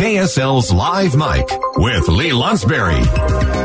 KSL's Live Mike with Lee Lonsberry.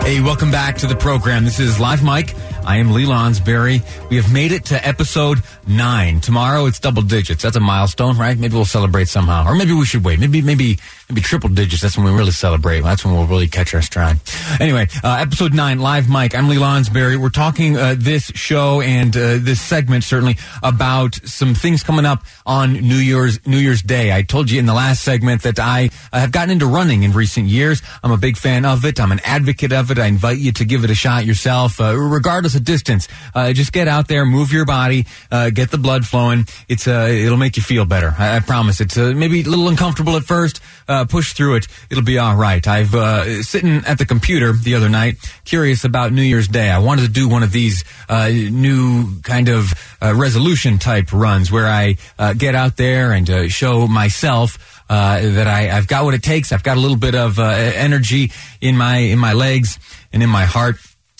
Hey, welcome back to the program. This is Live Mike. I am Lee Lonsberry. We have made it to episode nine. Tomorrow it's double digits. That's a milestone, right? Maybe we'll celebrate somehow. Or maybe we should wait. Maybe, maybe, maybe triple digits. That's when we really celebrate. That's when we'll really catch our stride. Anyway, uh, episode nine, Live Mike. I'm Lee Lonsberry. We're talking uh, this show and uh, this segment certainly about some things coming up on New Year's, New Year's Day. I told you in the last segment that I have gotten into running in recent years. I'm a big fan of it. I'm an advocate of it. I invite you to give it a shot yourself, uh, regardless of distance. Uh, just get out there, move your body, uh, get the blood flowing. It's uh, it'll make you feel better. I, I promise. It's uh, maybe a little uncomfortable at first. Uh, push through it. It'll be all right. I've sitting at the computer the other night, curious about New Year's Day. I wanted to do one of these new kind of resolution type runs where I get out there and show myself. Uh, that I, I've got what it takes. I've got a little bit of uh, energy in my in my legs and in my heart,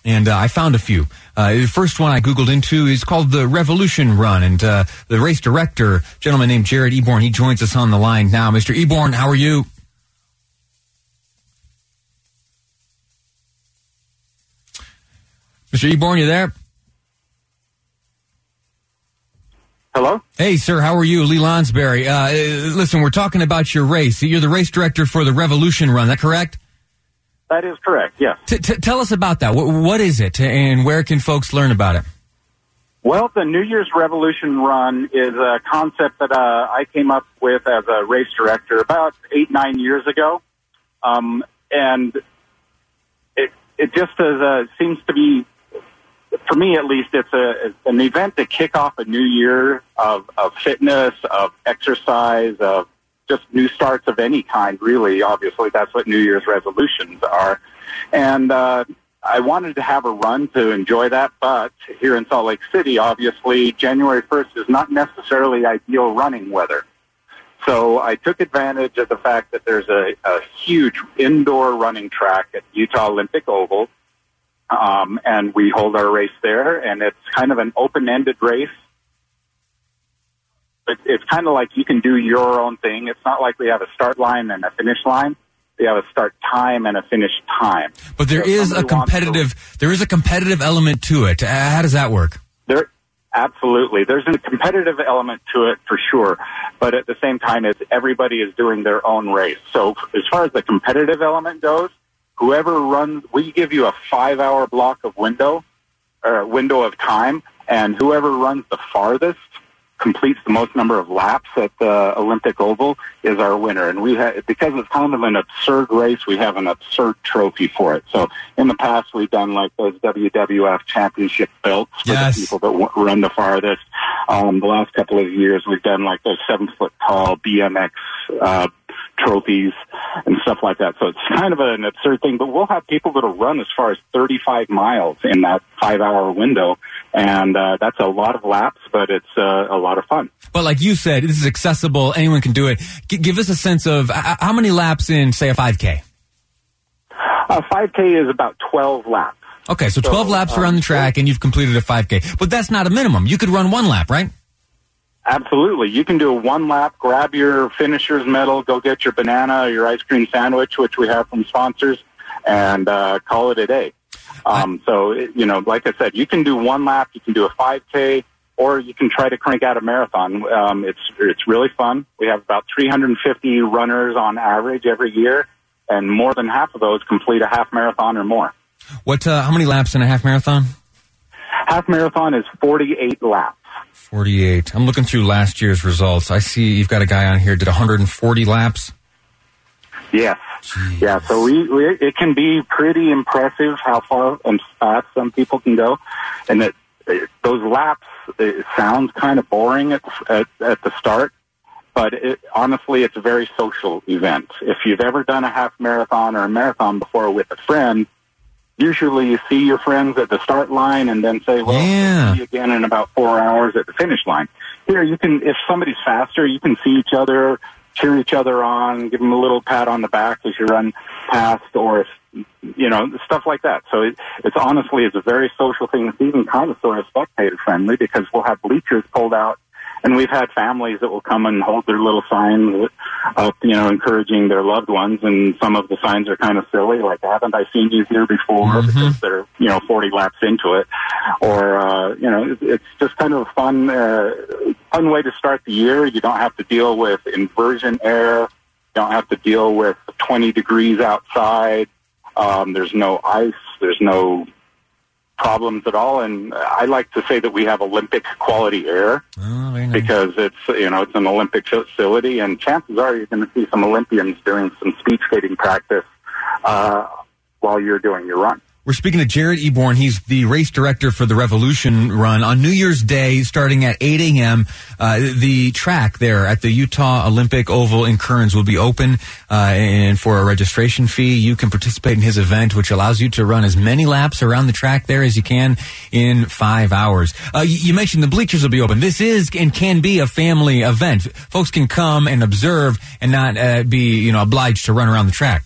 and uh, I found a few. Uh, the first one I googled into is called the Revolution Run, and uh, the race director, gentleman named Jared Eborn, he joins us on the line now. Mr. Eborn, how are you? Mr. Eborn, you there? Hey, sir, how are you? Lee Lonsberry. Uh, listen, we're talking about your race. You're the race director for the Revolution Run, is that correct? That is correct, yes. T- t- tell us about that. What, what is it, and where can folks learn about it? Well, the New Year's Revolution Run is a concept that uh, I came up with as a race director about eight, nine years ago. Um, and it, it just is a, seems to be, for me at least, it's a, an event to kick off a new year of, of fitness, of exercise, of just new starts of any kind, really. Obviously, that's what New Year's resolutions are. And uh, I wanted to have a run to enjoy that, but here in Salt Lake City, obviously, January 1st is not necessarily ideal running weather. So I took advantage of the fact that there's a, a huge indoor running track at Utah Olympic Oval, um, and we hold our race there, and it's kind of an open-ended race it, it's kind of like you can do your own thing. It's not like we have a start line and a finish line. We have a start time and a finish time. But there So is a wants to- competitive. There is a competitive element to it. Uh, how does that work? There, absolutely. There's a competitive element to it for sure, but at the same time, it's everybody is doing their own race. So as far as the competitive element goes, whoever runs, we give you a five-hour block of window or window of time, and whoever runs the farthest completes the most number of laps at the Olympic Oval is our winner. And we have, because it's kind of an absurd race, we have an absurd trophy for it. So in the past, we've done like those WWF championship belts for Yes. the people that w- run the farthest. Um, the last couple of years, we've done like those seven foot tall BMX, uh, trophies and stuff like that. So it's kind of an absurd thing, but we'll have people that'll run as far as 35 miles in that five hour window. And, uh, that's a lot of laps, but it's, uh, a lot of fun. But like you said, this is accessible. Anyone can do it. G- give us a sense of uh, how many laps in, say, a 5K. Uh, 5K is about 12 laps. Okay, so 12 So, laps um, around the track, and you've completed a 5K. But that's not a minimum. You could run one lap, right? Absolutely. You can do a one lap, grab your finisher's medal, go get your banana or your ice cream sandwich, which we have from sponsors, and uh, call it a day. Um, so, you know, like I said, you can do one lap, you can do a 5K, or you can try to crank out a marathon. Um, it's, it's really fun. We have about 350 runners on average every year, and more than half of those complete a half marathon or more. What? Uh, how many laps in a half marathon? Half marathon is 48 laps. 48. I'm looking through last year's results. I see you've got a guy on here did 140 laps. Yes. Yeah, so we, we it can be pretty impressive how far and fast some people can go, and that those laps it sounds kind of boring at, at at the start, but it, honestly, it's a very social event. If you've ever done a half marathon or a marathon before with a friend, usually you see your friends at the start line and then say, well, Yeah. we'll see you again in about four hours at the finish line. Here, you can, if somebody's faster, you can see each other, cheer each other on, give them a little pat on the back as you run past, or if, you know, stuff like that. So it, it's honestly, it's a very social thing. It's even kind of sort of spectator friendly because we'll have bleachers pulled out and we've had families that will come and hold their little signs up, you know, encouraging their loved ones. And some of the signs are kind of silly, like "Haven't I seen you here before?" because they're, you know, 40 laps into it, or uh, you know, it's, it's just kind of a fun, uh, fun way to start the year. You don't have to deal with inversion air. You don't have to deal with 20 degrees outside. Um, there's no ice. There's no problems at all. And I like to say that we have Olympic quality air Oh, nice. because it's you know it's an Olympic facility, and chances are you're going to see some Olympians doing some speed skating practice uh, while you're doing your run. We're speaking to Jared Eborn. He's the race director for the Revolution Run on New Year's Day, starting at 8 a.m. Uh, the track there at the Utah Olympic Oval in Kearns will be open, uh, and for a registration fee, you can participate in his event, which allows you to run as many laps around the track there as you can in five hours. Uh, you, mentioned the bleachers will be open. This is and can be a family event. Folks can come and observe and not uh, be, you know, obliged to run around the track.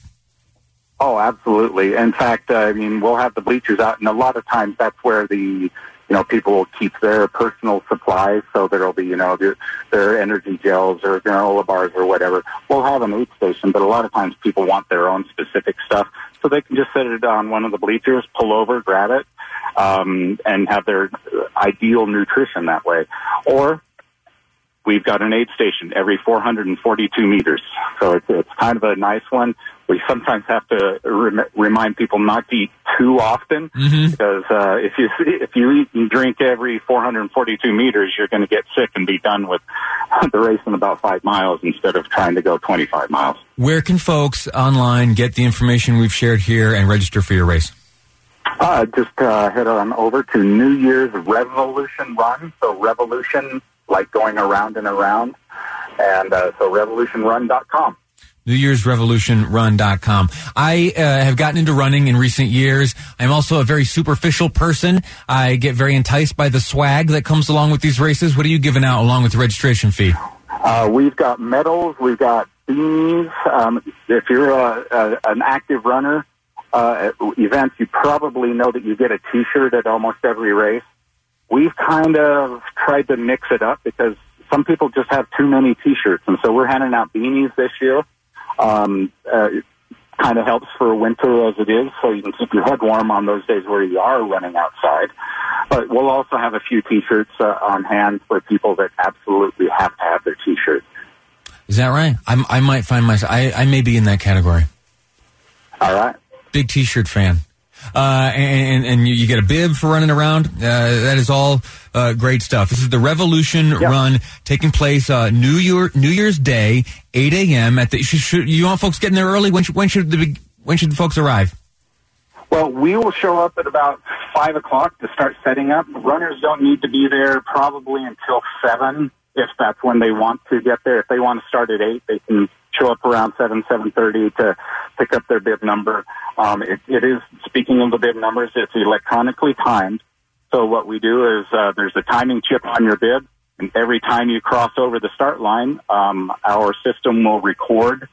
Oh, absolutely. In fact, uh, I mean, we'll have the bleachers out, and a lot of times that's where the, you know, people will keep their personal supplies. So there'll be, you know, their, their energy gels or granola bars or whatever. We'll have an aid station, but a lot of times people want their own specific stuff, so they can just set it on one of the bleachers, pull over, grab it, um, and have their ideal nutrition that way. Or we've got an aid station every 442 meters. So it's, it's kind of a nice one. We sometimes have to rem- remind people not to eat too often because uh, if you if you eat and drink every 442 meters, you're going to get sick and be done with the race in about five miles instead of trying to go 25 miles. Where can folks online get the information we've shared here and register for your race? Uh, just uh, head on over to New Year's Revolution Run. So revolution, like going around and around. And uh, so revolutionrun.com. NewYear'sRevolutionRun.com. I uh, have gotten into running in recent years. I'm also a very superficial person. I get very enticed by the swag that comes along with these races. What are you giving out along with the registration fee? Uh, we've got medals, we've got beanies. Um, if you're a, a, an active runner uh, at events, you probably know that you get a T-shirt at almost every race. We've kind of tried to mix it up because some people just have too many T-shirts, and so we're handing out beanies this year. Um, uh, it kind of helps for winter as it is, so you can keep your head warm on those days where you are running outside. But we'll also have a few T-shirts uh, on hand for people that absolutely have to have their T-shirt. Is that right? I'm, I might find myself, I, I may be in that category. All right. Big t-shirt fan. Uh, and, and you, you get a bib for running around. Uh, that is all, uh, great stuff. This is the Revolution Run taking place, uh, New Year, New Year's Day, 8 a.m. at the, should, should, you want folks getting there early? When should, when should the, big- when should the folks arrive? Well, we will show up at about five o'clock to start setting up. Runners don't need to be there probably until seven, if that's when they want to get there. If they want to start at eight, they can show up around seven, seven thirty to pick up their bib number. Um, it, it is speaking of the bib numbers, it's electronically timed. So what we do is uh, there's a timing chip on your bib, and every time you cross over the start line, um, our system will record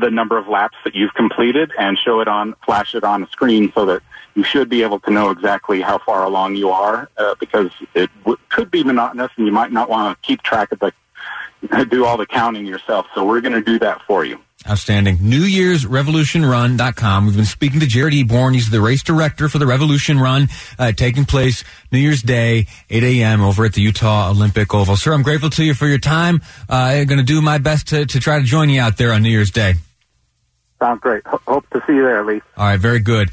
the number of laps that you've completed and show it on, flash it on a screen so that you should be able to know exactly how far along you are uh, because it w- could be monotonous and you might not want to keep track of the, do all the counting yourself. So we're going to do that for you. Outstanding. NewYear'sRevolutionRun.com. We've been speaking to Jared Eborn. He's the race director for the Revolution Run, uh, taking place New Year's Day, 8 a.m. over at the Utah Olympic Oval. Sir, I'm grateful to you for your time. Uh, I'm going to do my best to, to try to join you out there on New Year's Day. Sounds great. Ho- hope to see you there, Lee. All right, very good.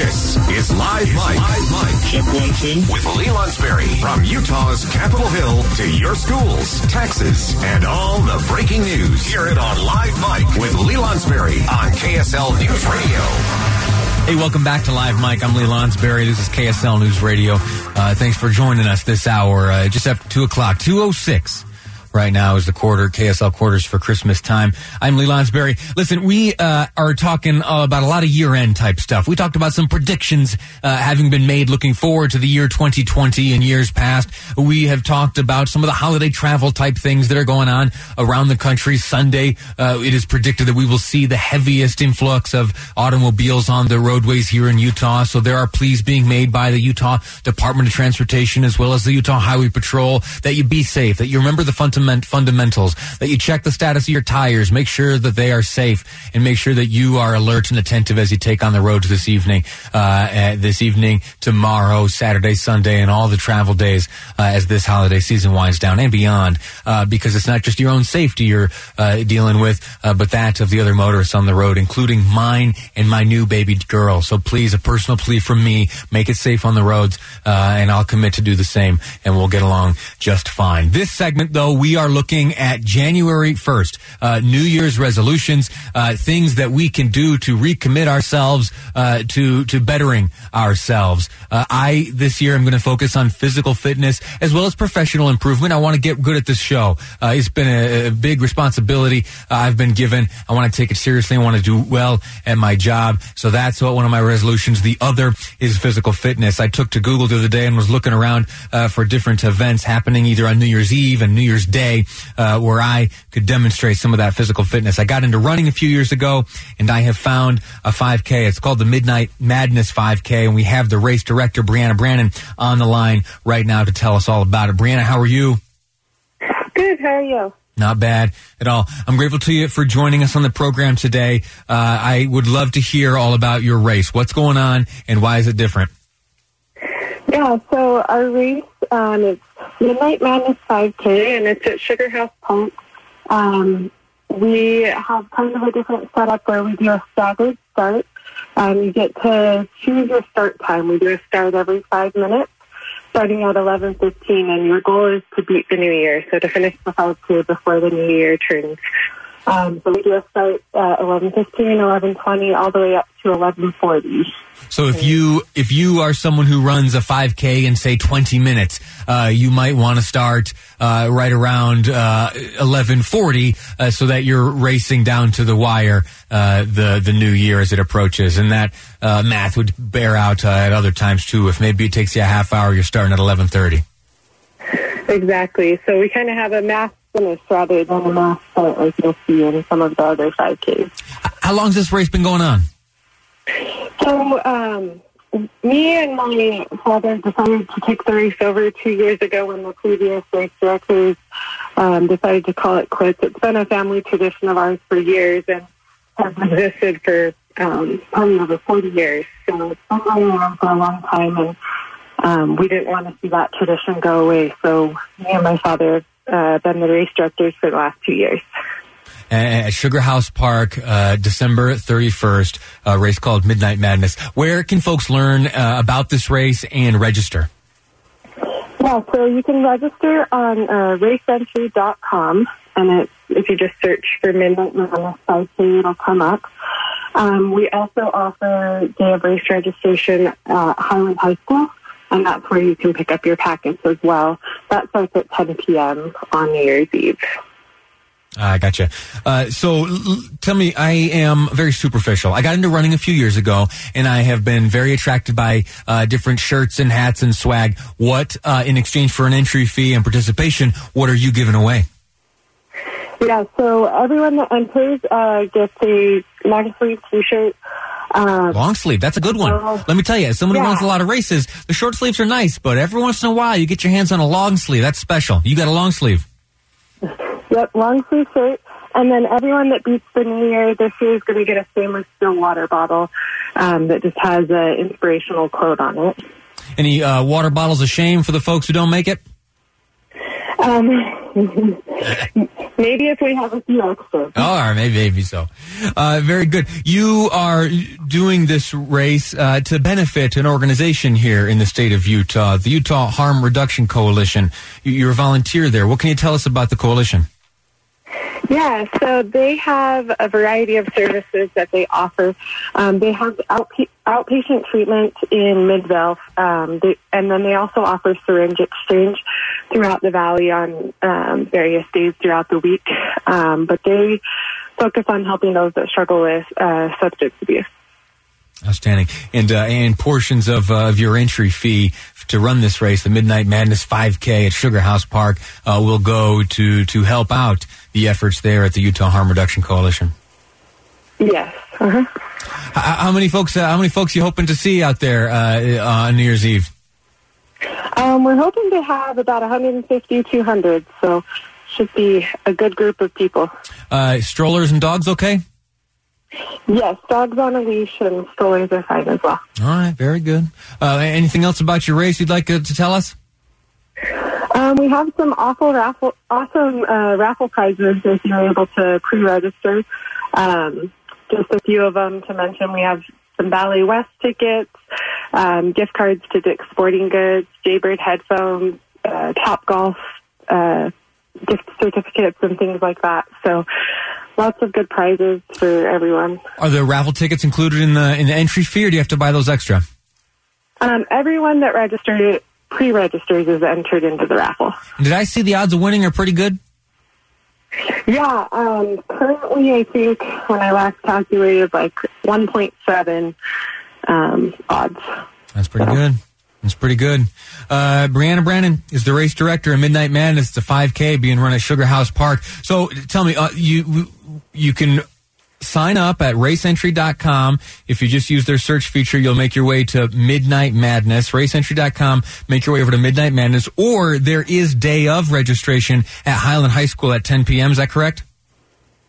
This is Live Mike. Live Mike. Check one, two. With Lee Lonsberry. From Utah's Capitol Hill to your schools, taxes, and all the breaking news. Hear it on Live Mike with Lee Lonsberry on KSL News Radio. Hey, welcome back to Live Mike. I'm Lee Lonsberry. This is KSL News Radio. Uh, thanks for joining us this hour, uh, just after 2 o'clock, 206 right now is the quarter, KSL quarters for Christmas time. I'm Lee Lonsberry. Listen, we uh, are talking uh, about a lot of year end type stuff. We talked about some predictions uh, having been made looking forward to the year 2020 and years past. We have talked about some of the holiday travel type things that are going on around the country. Sunday, uh, it is predicted that we will see the heaviest influx of automobiles on the roadways here in Utah. So there are pleas being made by the Utah Department of Transportation as well as the Utah Highway Patrol that you be safe, that you remember the fundamental fundamentals, that you check the status of your tires, make sure that they are safe, and make sure that you are alert and attentive as you take on the roads this evening, uh, this evening, tomorrow, Saturday, Sunday, and all the travel days uh, as this holiday season winds down and beyond. Uh, because it's not just your own safety you're uh, dealing with, uh, but that of the other motorists on the road, including mine and my new baby girl. So please, a personal plea from me: make it safe on the roads, uh, and I'll commit to do the same, and we'll get along just fine. This segment, though, we are looking at January 1st, uh, New Year's resolutions, uh, things that we can do to recommit ourselves uh, to to bettering ourselves. Uh, I this year I'm going to focus on physical fitness as well as professional improvement. I want to get good at this show. Uh, it's been a, a big responsibility uh, I've been given. I want to take it seriously. I want to do well at my job. So that's what one of my resolutions. The other is physical fitness. I took to Google the other day and was looking around for different events happening either on New Year's Eve and New Year's Day day uh, where I could demonstrate some of that physical fitness. I got into running a few years ago, and I have found a 5K. It's called the Midnight Madness 5K, and we have the race director Breanna Brannan on the line right now to tell us all about it. Breanna, how are you? Good. How are you? Not bad at all. I'm grateful to you for joining us on the program today. Uh, I would love to hear all about your race. What's going on, and why is it different? Yeah, so our race um, it's Midnight Madness 5K, and it's at Sugar House Park. Um, we have kind of a different setup where we do a staggered start. Um, you get to choose your start time. We do a start every five minutes, starting at 11.15, and your goal is to beat the new year, so to finish the 5K before the new year turns. Um, so we do a start at 11.15, 11.20, all the way up to 11.40. So if you if you are someone who runs a 5K in say 20 minutes, uh, you might want to start uh, right around uh, 11:40, uh, so that you're racing down to the wire uh, the the new year as it approaches, and that uh, math would bear out at other times too. If maybe it takes you a half hour, you're starting at 11:30. Exactly. So we kind of have a math finish rather than a start like you'll see in some of the other 5Ks. How long has this race been going on? So, um, me and my father decided to take the race over two years ago when the previous race directors um, decided to call it quits. It's been a family tradition of ours for years and has existed for um, probably over 40 years. So it's been going around for a long time, and um, we didn't want to see that tradition go away. So me and my father uh, been the race directors for the last two years at Sugar House Park, uh, December 31st, a race called Midnight Madness. Where can folks learn uh, about this race and register? Yeah, so you can register on uh, raceentry.com, and if you just search for Midnight Madness 5K, it'll come up. Um, we also offer day of race registration at Highland High School, and that's where you can pick up your packets as well. That starts at 10 p.m. on New Year's Eve. I gotcha. Uh, so l- tell me, I am very superficial. I got into running a few years ago, and I have been very attracted by uh, different shirts and hats and swag. What, uh, in exchange for an entry fee and participation, what are you giving away? Yeah, so everyone that enters uh, gets a sleeve T-shirt. Uh, long sleeve, that's a good one. Let me tell you, as someone yeah. who runs a lot of races, the short sleeves are nice, but every once in a while you get your hands on a long sleeve. That's special. You got a long sleeve. Yep, long sleeve shirt. And then everyone that beats the new year this year is going to get a stainless steel water bottle um, that just has an inspirational quote on it. Any uh, water bottles of shame for the folks who don't make it? Um, maybe if we have a few extras. Oh, maybe, maybe so. Uh, very good. You are doing this race uh, to benefit an organization here in the state of Utah, the Utah Harm Reduction Coalition. You- You're a volunteer there. What can you tell us about the coalition? Yeah, so they have a variety of services that they offer. Um, they have outpa- outpatient treatment in Midvale, um, they, and then they also offer syringe exchange throughout the valley on um, various days throughout the week. Um, but they focus on helping those that struggle with uh, substance abuse. Outstanding. And uh, and portions of uh, of your entry fee to run this race, the Midnight Madness 5K at Sugar House Park, uh, will go to to help out the efforts there at the Utah Harm Reduction Coalition. Yes. Uh-huh. How, how many folks? Uh, how many folks you hoping to see out there uh, on New Year's Eve? Um, we're hoping to have about 150, 200, so should be a good group of people. Uh, strollers and dogs, okay? Yes, dogs on a leash and strollers are fine as well. All right, very good. Uh, anything else about your race you'd like uh, to tell us? Um, we have some awful raffle, awesome uh, raffle prizes if you're able to pre-register. Um, just a few of them to mention. We have some Ballet West tickets, um, gift cards to Dick's Sporting Goods, Jaybird headphones, uh, Top Golf uh, gift certificates, and things like that. So lots of good prizes for everyone. Are the raffle tickets included in the in the entry fee, or do you have to buy those extra? Um, everyone that registered pre-registers is entered into the raffle. Did I see the odds of winning are pretty good? Yeah, um, currently I think when I last calculated, like 1.7 um, odds. That's pretty good. That's pretty good. Uh, Breanna Brandon is the race director of Midnight Madness. It's a 5K being run at Sugar House Park. So tell me, uh, you you can sign up at raceentry.com. If you just use their search feature, you'll make your way to Midnight Madness. Raceentry.com, make your way over to Midnight Madness, or there is day of registration at Highland High School at 10 p.m. Is that correct?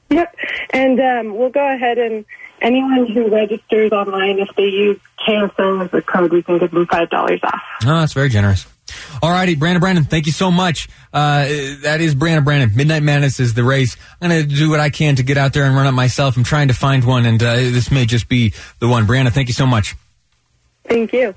Yep, and um, we'll go ahead and anyone who registers online, if they use KSL as a code, we can give them $5 off. Oh, that's very generous. All righty, Brandon Brandon, thank you so much. Uh, that is Brandon Brandon. Midnight Madness is the race. I'm going to do what I can to get out there and run it myself. I'm trying to find one, and uh, this may just be the one. Brandon, thank you so much. Thank you.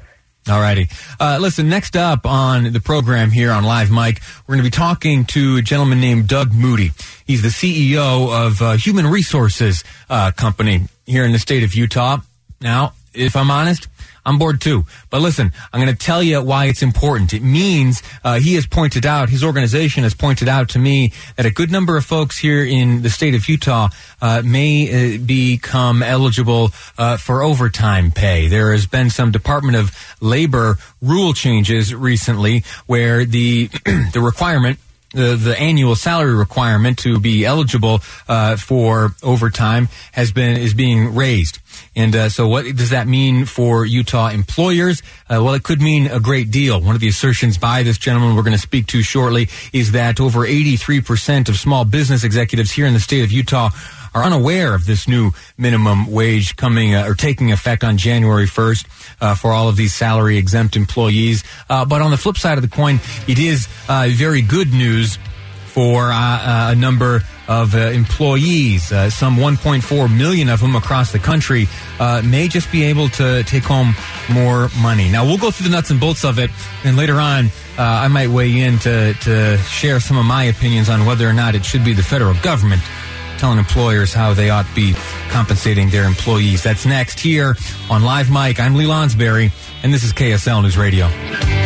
All righty. Uh, listen, next up on the program here on Live Mike, we're going to be talking to a gentleman named Doug Moody. He's the CEO of uh, Human Resources uh, Company here in the state of Utah. Now, if I'm honest, I'm bored too. But listen, I'm going to tell you why it's important. It means uh, he has pointed out, his organization has pointed out to me that a good number of folks here in the state of Utah uh, may uh, become eligible uh, for overtime pay. There has been some Department of Labor rule changes recently where the the requirement the, the annual salary requirement to be eligible uh, for overtime has been is being raised. And uh, so, what does that mean for Utah employers? Uh, well, it could mean a great deal. One of the assertions by this gentleman we're going to speak to shortly is that over 83% of small business executives here in the state of Utah are unaware of this new minimum wage coming uh, or taking effect on January 1st uh, for all of these salary exempt employees. Uh, but on the flip side of the coin, it is uh, very good news for uh, a number of uh, employees. Uh, some 1.4 million of them across the country uh, may just be able to take home more money. Now, we'll go through the nuts and bolts of it, and later on, uh, I might weigh in to, to share some of my opinions on whether or not it should be the federal government telling employers how they ought to be compensating their employees. That's next here on Live Mike. I'm Lee Lonsberry, and this is KSL News Radio.